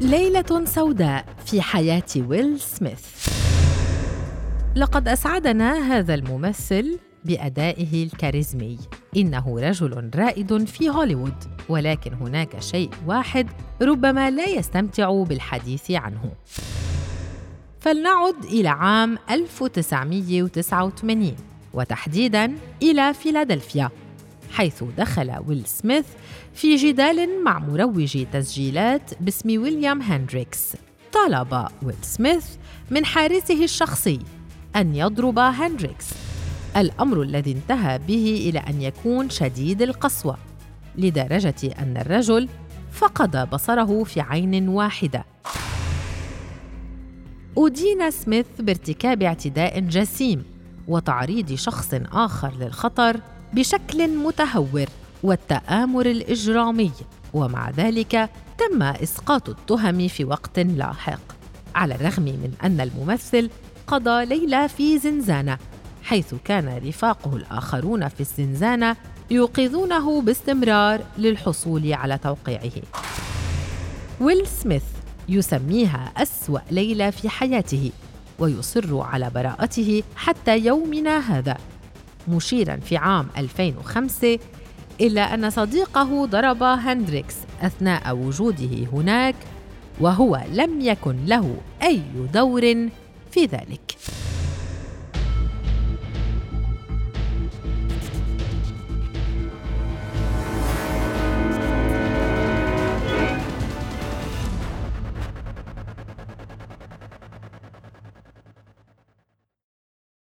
ليلة سوداء في حياة ويل سميث. لقد أسعدنا هذا الممثل بأدائه الكاريزمي. إنه رجل رائد في هوليوود ولكن هناك شيء واحد ربما لا يستمتع بالحديث عنه. فلنعد إلى عام 1989 وتحديداً إلى فيلادلفيا. حيث دخل ويل سميث في جدال مع مروج تسجيلات باسم ويليام هندريكس. طلب ويل سميث من حارسه الشخصي أن يضرب هندريكس الأمر الذي انتهى به إلى أن يكون شديد القسوة لدرجة أن الرجل فقد بصره في عين واحدة. أدين سميث بارتكاب اعتداء جسيم وتعريض شخص آخر للخطر بشكل متهور والتآمر الإجرامي ومع ذلك تم إسقاط التهم في وقت لاحق على الرغم من أن الممثل قضى ليلة في زنزانة حيث كان رفاقه الآخرون في الزنزانة يوقظونه باستمرار للحصول على توقيعه. ويل سميث يسميها أسوأ ليلة في حياته ويصر على براءته حتى يومنا هذا. مشيرا في عام 2005 إلى أن صديقه ضرب هندريكس أثناء وجوده هناك وهو لم يكن له أي دور في ذلك.